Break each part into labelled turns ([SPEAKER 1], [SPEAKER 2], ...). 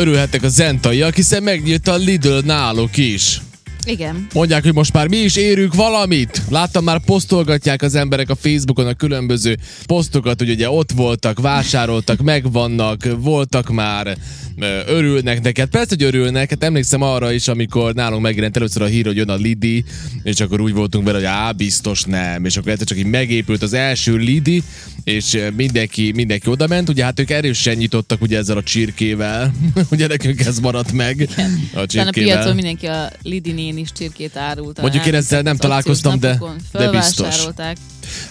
[SPEAKER 1] Örülhettek a zentaiak, hiszen megnyílt a Lidl náluk is.
[SPEAKER 2] Igen.
[SPEAKER 1] Mondják, hogy most már mi is érünk valamit. Láttam már posztolgatják az emberek a Facebookon a különböző posztokat, hogy ugye ott voltak, vásároltak, megvannak, voltak már, örülnek neked. Persze, hogy örülnek, hát emlékszem arra is, amikor nálunk megjelent először a hír, hogy jön a Lidi, és akkor úgy voltunk vele, hogy á, biztos nem, és akkor egyszer csak így megépült az első Lidi, és mindenki, mindenki oda ment. Ugye hát ők erősen nyitottak ugye ezzel a csirkével, ugye nekünk ez maradt meg a
[SPEAKER 2] Aztán a piacon mindenki a Lidinén is csirkét árult.
[SPEAKER 1] Mondjuk én ezzel nem találkoztam, de- de biztos.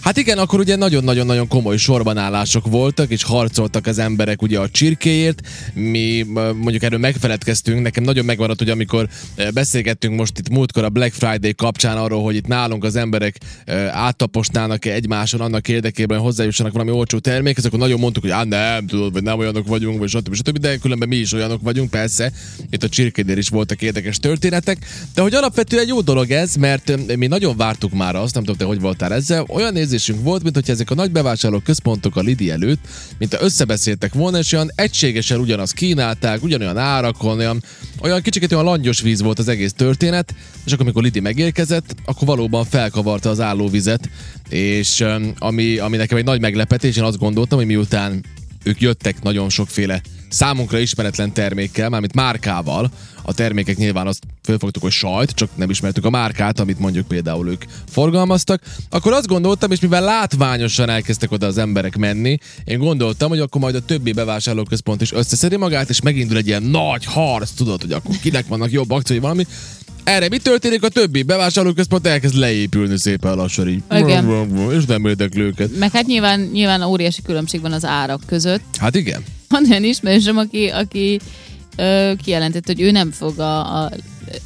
[SPEAKER 1] Hát igen, akkor ugye nagyon-nagyon-nagyon komoly sorbanállások voltak, és harcoltak az emberek ugye a csirkéért. Mi mondjuk erről megfeledkeztünk, nekem nagyon megmaradt, hogy amikor ö, beszélgettünk most itt múltkor a Black Friday kapcsán arról, hogy itt nálunk az emberek ö, áttaposnálnak egymáson annak érdekében, hogy hozzájussanak valami olcsó termékhez, akkor nagyon mondtuk, hogy á nem, tudod, vagy nem olyanok vagyunk, vagy stb. stb. De különben mi is olyanok vagyunk, persze. Itt a csirkénél is voltak érdekes történetek. De hogy alapvetően jó dolog ez, mert ö, mi nagyon vártuk már azt, nem tudom, te hogy voltál ezzel, olyan érzésünk volt, mint hogy ezek a nagy bevásárló központok a Lidi előtt, mint ha összebeszéltek volna, és olyan egységesen ugyanazt kínálták, ugyanolyan árakon, olyan, olyan kicsit olyan langyos víz volt az egész történet, és akkor, amikor Lidi megérkezett, akkor valóban felkavarta az állóvizet, és ami, ami nekem egy nagy meglepetés, én azt gondoltam, hogy miután ők jöttek nagyon sokféle számunkra ismeretlen termékkel, mármint márkával. A termékek nyilván azt fölfogtuk, hogy sajt, csak nem ismertük a márkát, amit mondjuk például ők forgalmaztak. Akkor azt gondoltam, és mivel látványosan elkezdtek oda az emberek menni, én gondoltam, hogy akkor majd a többi bevásárlóközpont is összeszedi magát, és megindul egy ilyen nagy harc, tudod, hogy akkor kinek vannak jobb akciói valami. Erre mi történik? A többi bevásárlóközpont elkezd leépülni szépen lassan így.
[SPEAKER 2] Igen.
[SPEAKER 1] És nem érdekli őket.
[SPEAKER 2] Meg hát nyilván, nyilván óriási különbség van az árak között.
[SPEAKER 1] Hát igen.
[SPEAKER 2] Van olyan ismerősöm, aki, aki ö, kijelentett, hogy ő nem fog a, a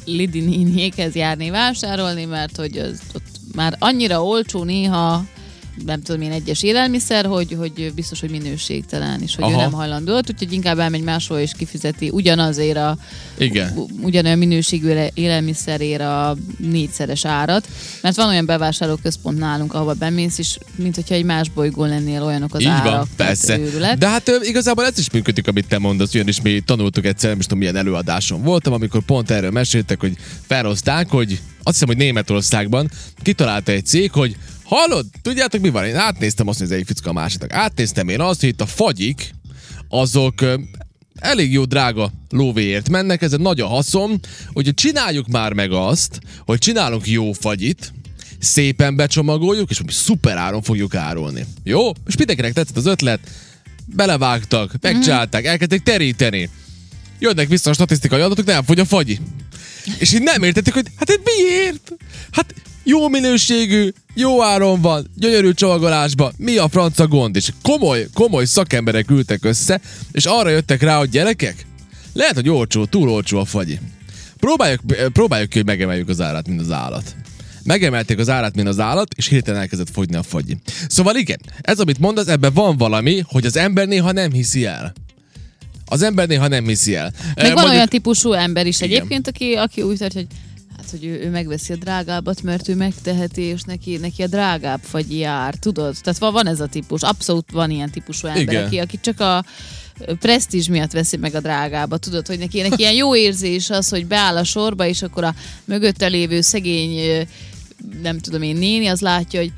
[SPEAKER 2] Lidiniékhez járni vásárolni, mert hogy az ott már annyira olcsó néha nem tudom én, egyes élelmiszer, hogy, hogy biztos, hogy minőségtelen, és hogy Aha. ő nem hajlandó ott, úgyhogy inkább elmegy máshol és kifizeti ugyanazért a
[SPEAKER 1] Igen.
[SPEAKER 2] ugyanolyan minőségű éle- élelmiszerért a négyszeres árat, mert van olyan bevásárlóközpont nálunk, ahova bemész, és mint hogyha egy más bolygón lennél olyanok az
[SPEAKER 1] Így
[SPEAKER 2] árak.
[SPEAKER 1] van, persze.
[SPEAKER 2] őrület.
[SPEAKER 1] De hát igazából ez is működik, amit te mondasz, ugyanis mi tanultuk egyszer, nem is tudom milyen előadáson voltam, amikor pont erről meséltek, hogy felhozták, hogy azt hiszem, hogy Németországban kitalálta egy cég, hogy hallod, tudjátok mi van? Én átnéztem azt, hogy az egyik fickó a másiknak. Átnéztem én azt, hogy itt a fagyik, azok elég jó drága lóvéért mennek, ez egy nagy a haszon, hogy csináljuk már meg azt, hogy csinálunk jó fagyit, szépen becsomagoljuk, és szuper áron fogjuk árulni. Jó? És mindenkinek tetszett az ötlet, belevágtak, megcsinálták, elkezdték teríteni. Jönnek vissza a statisztikai adatok, nem fogy a fagyi. És így nem értették, hogy hát ez miért? Hát jó minőségű, jó áron van, gyönyörű csomagolásban, mi a franca gond? És komoly, komoly szakemberek ültek össze, és arra jöttek rá, hogy gyerekek, lehet, hogy olcsó, túl olcsó a fagyi. Próbáljuk, próbáljuk ki, hogy megemeljük az árát, mint az állat. Megemelték az árát, mint az állat, és hirtelen elkezdett fogyni a fagyi. Szóval igen, ez amit mondasz, ebben van valami, hogy az ember néha nem hiszi el. Az ember néha nem hiszi el.
[SPEAKER 2] Meg van olyan típusú ember is
[SPEAKER 1] Igen.
[SPEAKER 2] egyébként, aki, aki úgy tart, hogy hát, hogy ő, ő megveszi a drágábbat, mert ő megteheti, és neki, neki a drágább fagyi jár, tudod? Tehát van, van ez a típus, abszolút van ilyen típusú ember,
[SPEAKER 1] Igen.
[SPEAKER 2] aki, aki csak a presztízs miatt veszi meg a drágába, tudod, hogy neki, neki ilyen jó érzés az, hogy beáll a sorba, és akkor a mögötte lévő szegény, nem tudom én, néni, az látja, hogy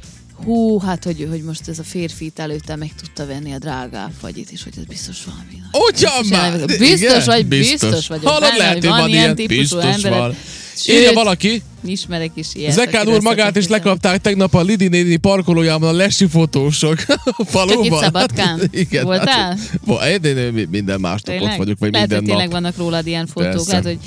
[SPEAKER 2] hú, hát hogy, hogy most ez a férfi itt előtte meg tudta venni a drágább fagyit, és hogy ez biztos valami.
[SPEAKER 1] Ugyan
[SPEAKER 2] Biztos
[SPEAKER 1] már!
[SPEAKER 2] Biztos vagy, biztos vagyok
[SPEAKER 1] Hallod, lehet,
[SPEAKER 2] hogy van ilyen
[SPEAKER 1] ilyen,
[SPEAKER 2] típusú
[SPEAKER 1] biztos
[SPEAKER 2] emberek.
[SPEAKER 1] van.
[SPEAKER 2] Sőt,
[SPEAKER 1] Írja valaki,
[SPEAKER 2] Ismerek is ilyet.
[SPEAKER 1] Zekán úr magát is lekapták tegnap a Lidi néni parkolójában a lesi fotósok faluban.
[SPEAKER 2] Csak itt Szabadkán?
[SPEAKER 1] Igen,
[SPEAKER 2] Voltál?
[SPEAKER 1] Hát, Vo- én, én, én minden másnap ott vagyok, vagy
[SPEAKER 2] Lehet,
[SPEAKER 1] minden
[SPEAKER 2] hogy tényleg
[SPEAKER 1] nap.
[SPEAKER 2] vannak rólad ilyen fotók, hát, hogy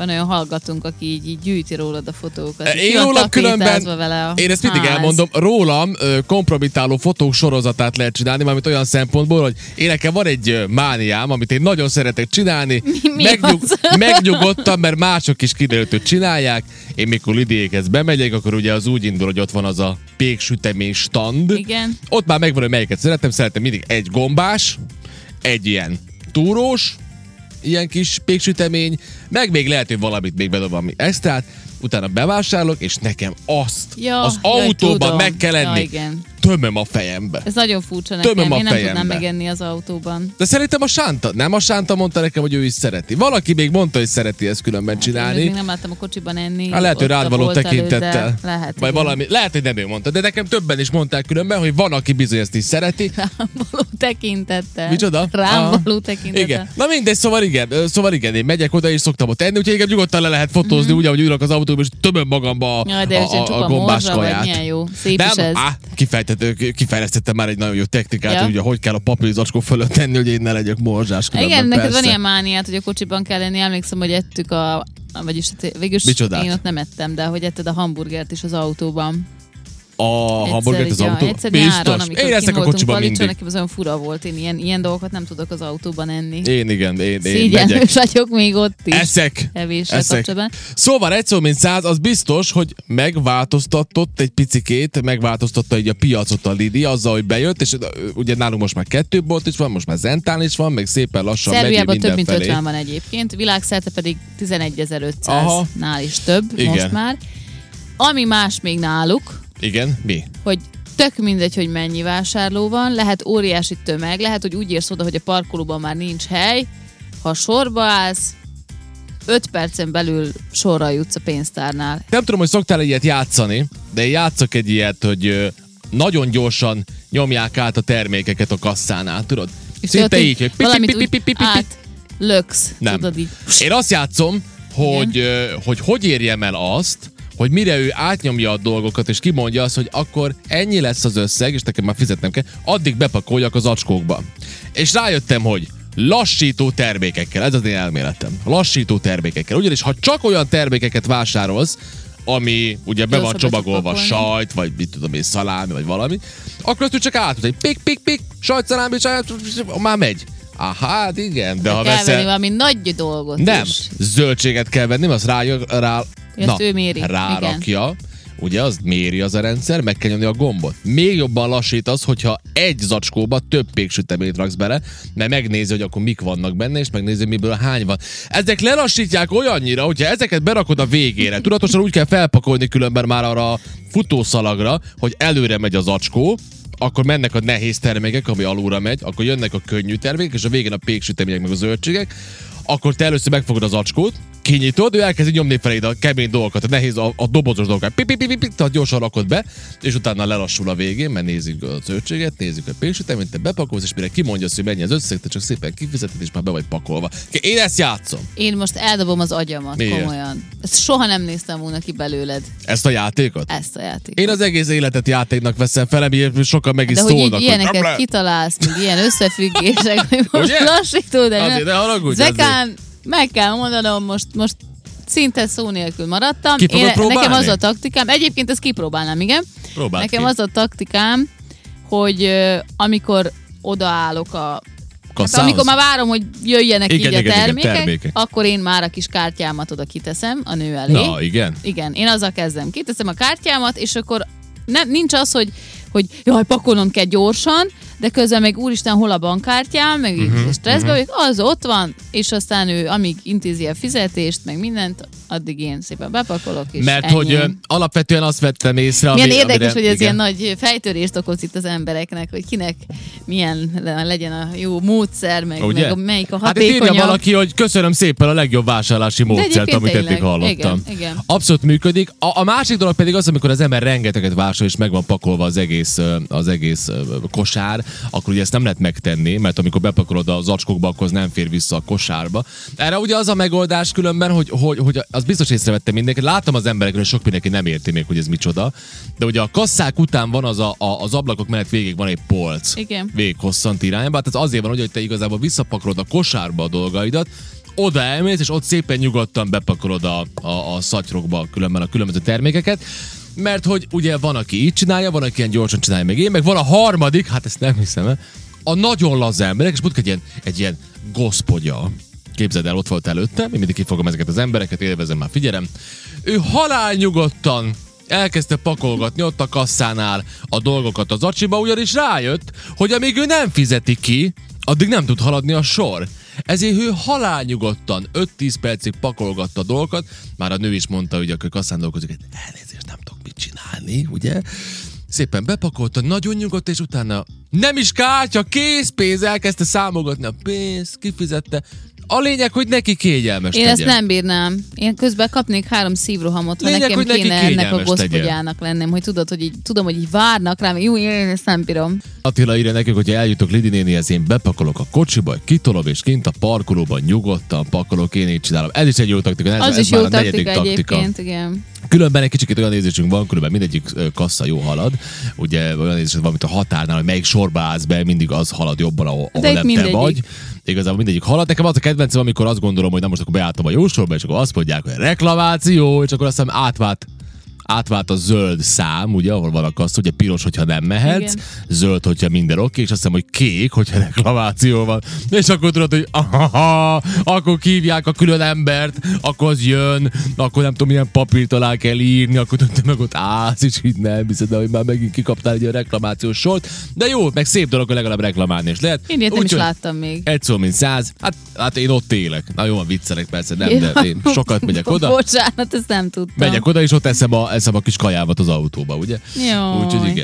[SPEAKER 2] van olyan hallgatunk, aki így, így gyűjti rólad a fotókat. és
[SPEAKER 1] Én rólam különben,
[SPEAKER 2] vele a
[SPEAKER 1] én ezt mindig
[SPEAKER 2] ház.
[SPEAKER 1] elmondom, rólam kompromitáló fotók sorozatát lehet csinálni, mármint olyan szempontból, hogy én nekem van egy mániám, amit én nagyon szeretek csinálni,
[SPEAKER 2] mi az?
[SPEAKER 1] megnyugodtam, mert mások is kiderült, hogy csinálják. Én mikor Lidiékhez bemegyek, akkor ugye az úgy indul, hogy ott van az a péksütemény stand.
[SPEAKER 2] Igen.
[SPEAKER 1] Ott már megvan, hogy melyiket szeretem. Szeretem mindig egy gombás, egy ilyen túrós, ilyen kis péksütemény, meg még lehet, hogy valamit még bedob valami extrát, utána bevásárolok, és nekem azt
[SPEAKER 2] Ja,
[SPEAKER 1] az
[SPEAKER 2] jaj,
[SPEAKER 1] autóban
[SPEAKER 2] tudom.
[SPEAKER 1] meg kell lenni.
[SPEAKER 2] Ja, igen.
[SPEAKER 1] Tömöm a fejembe.
[SPEAKER 2] Ez nagyon furcsa
[SPEAKER 1] Tömöm
[SPEAKER 2] nekem.
[SPEAKER 1] a
[SPEAKER 2] Én nem
[SPEAKER 1] fejembe.
[SPEAKER 2] tudnám megenni az autóban.
[SPEAKER 1] De szerintem a Sánta, nem a Sánta mondta nekem, hogy ő is szereti. Valaki még mondta, hogy szereti ezt különben
[SPEAKER 2] Én még
[SPEAKER 1] csinálni.
[SPEAKER 2] nem láttam a kocsiban enni.
[SPEAKER 1] Hát lehet, hogy rád való
[SPEAKER 2] előtt,
[SPEAKER 1] tekintettel.
[SPEAKER 2] de Lehet,
[SPEAKER 1] Vagy
[SPEAKER 2] igen.
[SPEAKER 1] valami, lehet, hogy nem ő mondta, de nekem többen is mondták különben, hogy van, aki bizony ezt is szereti.
[SPEAKER 2] Rám való tekintettel.
[SPEAKER 1] Micsoda?
[SPEAKER 2] Rám való tekintettel.
[SPEAKER 1] Igen. Na mindegy, szóval igen, szóval igen, én megyek oda és szoktam ott enni, úgyhogy igen, nyugodtan le lehet fotózni, úgy, ahogy ülök az autóban, és tömöm magamba a.
[SPEAKER 2] Jaj, de
[SPEAKER 1] a, a, a gombás kaját.
[SPEAKER 2] milyen jó. Szép
[SPEAKER 1] Nem,
[SPEAKER 2] is ez.
[SPEAKER 1] Á, kifejtett, kifejlesztettem már egy nagyon jó technikát,
[SPEAKER 2] Ja.
[SPEAKER 1] hogy ugye, hogy kell a papírzacskó fölött tenni, hogy én ne legyek morzsás. különben
[SPEAKER 2] Igen, neked van
[SPEAKER 1] persze.
[SPEAKER 2] ilyen mániát, hogy a kocsiban kell lenni. Emlékszem, hogy ettük a vagyis hát végülis
[SPEAKER 1] Micsodát?
[SPEAKER 2] én ott nem ettem, de hogy etted a hamburgert is az autóban.
[SPEAKER 1] A hamburgert az
[SPEAKER 2] nyáron,
[SPEAKER 1] Biztos. Én a kocsiban mindig.
[SPEAKER 2] nekem az olyan fura volt. Én ilyen, ilyen dolgokat nem tudok az autóban enni.
[SPEAKER 1] Én igen, én, én.
[SPEAKER 2] Szégyenlős vagyok még ott is.
[SPEAKER 1] Eszek.
[SPEAKER 2] Evéssel
[SPEAKER 1] Eszek.
[SPEAKER 2] kapcsolatban.
[SPEAKER 1] Szóval egy szó, mint száz, az biztos, hogy megváltoztatott egy picikét, megváltoztatta így a piacot a Lidi, azzal, hogy bejött, és ugye nálunk most már kettő bolt is van, most már Zentán is van, meg szépen lassan
[SPEAKER 2] Szerbiában több mint
[SPEAKER 1] mindenfelé.
[SPEAKER 2] 50 van egyébként, világszerte pedig
[SPEAKER 1] Aha.
[SPEAKER 2] 11.500-nál is több
[SPEAKER 1] Igen.
[SPEAKER 2] most már. Ami más még náluk,
[SPEAKER 1] Igen, mi?
[SPEAKER 2] hogy tök mindegy, hogy mennyi vásárló van, lehet óriási tömeg, lehet, hogy úgy érsz oda, hogy a parkolóban már nincs hely, ha sorba állsz, 5 percen belül sorra jutsz a pénztárnál.
[SPEAKER 1] Nem tudom, hogy szoktál ilyet játszani, de én játszok egy ilyet, hogy nagyon gyorsan nyomják át a termékeket a kasszánál, tudod? Szinte
[SPEAKER 2] tudod,
[SPEAKER 1] így, hogy
[SPEAKER 2] valamit úgy át löksz,
[SPEAKER 1] Nem.
[SPEAKER 2] tudod így.
[SPEAKER 1] Én azt játszom, hogy, hogy hogy érjem el azt, hogy mire ő átnyomja a dolgokat, és kimondja azt, hogy akkor ennyi lesz az összeg, és nekem már fizetnem kell, addig bepakoljak az acskókba. És rájöttem, hogy lassító termékekkel, ez az én elméletem. Lassító termékekkel. Ugyanis, ha csak olyan termékeket vásárolsz, ami ugye be van csomagolva sajt, vagy mit tudom én, szalámi, vagy valami, akkor azt ő csak átad, hogy pik, pik, pik, sajt, szalámi, sajt, már megy. Aha, hát igen, de ha
[SPEAKER 2] kell venni
[SPEAKER 1] veszel...
[SPEAKER 2] valami nagy dolgot
[SPEAKER 1] Nem,
[SPEAKER 2] is.
[SPEAKER 1] zöldséget kell venni, azt rá, rá,
[SPEAKER 2] Ezt ő méri,
[SPEAKER 1] rárakja, ugye az méri az a rendszer, meg kell nyomni a gombot. Még jobban lassít az, hogyha egy zacskóba több péksüteményt raksz bele, mert megnézi, hogy akkor mik vannak benne, és megnézi, miből hány van. Ezek lelassítják olyannyira, hogyha ezeket berakod a végére, tudatosan úgy kell felpakolni különben már arra a futószalagra, hogy előre megy az zacskó, akkor mennek a nehéz termékek, ami alulra megy, akkor jönnek a könnyű termékek, és a végén a péksütemények meg a zöldségek, akkor te először megfogod az acskót, kinyitod, ő elkezdi nyomni feléd a kemény dolgokat, a nehéz, a, a dobozos dolgokat. Pi, pi, pi, pi, pi, tehát gyorsan rakod be, és utána lelassul a végén, mert nézzük a zöldséget, nézzük a péksüteményt, te bepakolsz, és mire kimondja hogy mennyi az összeg, te csak szépen kifizeted, és már be vagy pakolva. Én ezt játszom.
[SPEAKER 2] Én most eldobom az agyamat,
[SPEAKER 1] Miért?
[SPEAKER 2] komolyan. Ezt soha nem néztem volna ki belőled,
[SPEAKER 1] Ezt a játékot?
[SPEAKER 2] ezt a játékot.
[SPEAKER 1] Én az egéz életet játéknak veszem fel, amiért sokan meg is
[SPEAKER 2] De hogy
[SPEAKER 1] szólnak.
[SPEAKER 2] ilyeneket
[SPEAKER 1] "Nem lehet."
[SPEAKER 2] kitalálsz, még ilyen összefüggések, hogy most
[SPEAKER 1] Ugye?
[SPEAKER 2] lassító, de
[SPEAKER 1] Azért, ne haragudj,
[SPEAKER 2] Zekán, meg kell mondanom, most, most szinte szó nélkül maradtam.
[SPEAKER 1] Fogod
[SPEAKER 2] nekem az a taktikám, egyébként ezt kipróbálnám, igen.
[SPEAKER 1] Próbáld
[SPEAKER 2] nekem
[SPEAKER 1] ki.
[SPEAKER 2] az a taktikám, hogy amikor odaállok a Hát
[SPEAKER 1] Kasszához?
[SPEAKER 2] amikor már várom, hogy jöjjenek
[SPEAKER 1] Igen,
[SPEAKER 2] így
[SPEAKER 1] igen,
[SPEAKER 2] a
[SPEAKER 1] igen,
[SPEAKER 2] termékek,
[SPEAKER 1] termékek.
[SPEAKER 2] akkor én már a kis kártyámat oda kiteszem a nő elé.
[SPEAKER 1] Na, igen.
[SPEAKER 2] Igen, én azzal kezdem. Kiteszem a kártyámat, és akkor nem, nincs az, hogy, hogy jaj, pakolnom kell gyorsan, de közben meg úristen, hol a bankkártyám, meg uh-huh, stresszbe vagyok, az ott van, és aztán ő amíg intézi a fizetést, meg mindent, addig én szépen bepakolok, és
[SPEAKER 1] Mert
[SPEAKER 2] ennyi.
[SPEAKER 1] hogy ö, alapvetően azt vettem észre,
[SPEAKER 2] Milyen
[SPEAKER 1] ami,
[SPEAKER 2] érdekes,
[SPEAKER 1] amire,
[SPEAKER 2] hogy ez
[SPEAKER 1] igen.
[SPEAKER 2] ilyen nagy fejtörést okoz itt az embereknek, hogy kinek milyen le- legyen a jó módszer, meg,
[SPEAKER 1] Ugye?
[SPEAKER 2] meg a, melyik a
[SPEAKER 1] Hát itt
[SPEAKER 2] hatékonyabb.
[SPEAKER 1] valaki, hogy köszönöm szépen a legjobb vásárlási módszert, amit eddig
[SPEAKER 2] tényleg.
[SPEAKER 1] hallottam.
[SPEAKER 2] Igen, igen.
[SPEAKER 1] Abszolút működik. A, a másik dolog pedig az, amikor az ember rengeteget vásárol, és meg van pakolva az egész, az egész kosár, akkor ugye ezt nem lehet megtenni, mert amikor bepakolod a zacskókba, akkor az nem fér vissza a kosárba. Erre ugye az a megoldás különben, hogy, hogy, hogy az biztos észrevette mindenki. Láttam az emberekről, hogy sok mindenki nem érti még, hogy ez micsoda. De ugye a kasszák után van az a, a, az ablakok mellett végig van egy polc
[SPEAKER 2] Igen.
[SPEAKER 1] végig hosszant irányba. Hát ez azért van, hogy te igazából visszapakolod a kosárba a dolgaidat, oda elmész, és ott szépen nyugodtan bepakolod a, a, a szatyrokba különben a különböző termékeket. Mert hogy ugye van, aki így csinálja, van, aki ilyen gyorsan csinálja meg én, meg van a harmadik, hát ezt nem hiszem el, a nagyon laza emberek, és mondjuk egy ilyen, egy ilyen goszpodja. Képzeld el, ott volt előtte, én mindig kifogom ezeket az embereket, élvezem már, figyelem. Ő halál nyugodtan elkezdte pakolgatni ott a kasszánál a dolgokat az acsiba, ugyanis rájött, hogy amíg ő nem fizeti ki, addig nem tud haladni a sor. Ezért ő halálnyugodtan 5-10 percig pakolgatta a dolgokat, már a nő is mondta, hogy akkor kasszán dolgozik, hogy elnézést nem tudok mit csinálni, ugye? szépen bepakolta, nagyon nyugodt, és utána nem is kártya, készpénz, elkezdte számogatni a pénzt, kifizette. A lényeg, hogy neki kényelmes
[SPEAKER 2] Én
[SPEAKER 1] tegyen.
[SPEAKER 2] ezt nem bírnám. Én közben kapnék három szívrohamot, ha
[SPEAKER 1] Lényeg,
[SPEAKER 2] nekem
[SPEAKER 1] hogy neki
[SPEAKER 2] kéne ennek a
[SPEAKER 1] kényelmes
[SPEAKER 2] gospodjának lennem, hogy tudod, hogy így, tudom, hogy így várnak rám. Jó, én ezt nem bírom.
[SPEAKER 1] Attila írja nekünk, hogy eljutok Lidi nénihez, én bepakolok a kocsiba, kitolom, és kint a parkolóban nyugodtan pakolok, én így csinálom. Ez is egy jó taktika, ez,
[SPEAKER 2] Az
[SPEAKER 1] ez
[SPEAKER 2] is jó taktika egyébként, igen.
[SPEAKER 1] Különben egy kicsit olyan nézésünk van, különben mindegyik kassa jó halad. Ugye olyan nézésünk van, mint a határnál, hogy melyik sorba állsz be, mindig az halad jobban, ahol, ahol nem te vagy. Igazából mindegyik halad. Nekem az a kedvencem, amikor azt gondolom, hogy na most akkor beálltam a jó sorba, és akkor azt mondják, hogy reklamáció, és akkor azt hiszem átvált átvált a zöld szám, ugye, ahol van a kassz, ugye piros, hogyha nem mehetsz,
[SPEAKER 2] Igen.
[SPEAKER 1] zöld, hogyha minden oké, és azt hiszem, hogy kék, hogyha reklamáció van. És akkor tudod, hogy aha, akkor kívják a külön embert, akkor az jön, akkor nem tudom, milyen papírt alá kell írni, akkor te meg ott állsz, és így nem hiszed, el, hogy már megint kikaptál egy ilyen reklamációs sort. De jó, meg szép dolog, hogy legalább reklamálni is lehet.
[SPEAKER 2] Én ilyet nem is láttam még.
[SPEAKER 1] Egy szó, mint száz. Hát, hát én ott élek. Na jó, van viccelek persze, nem, de én sokat megyek oda.
[SPEAKER 2] Bocsánat, ezt nem tudtam.
[SPEAKER 1] Megyek oda, és ott eszem a, eszem a kis kajámat az autóba, ugye?
[SPEAKER 2] Jó.
[SPEAKER 1] Úgyhogy igen.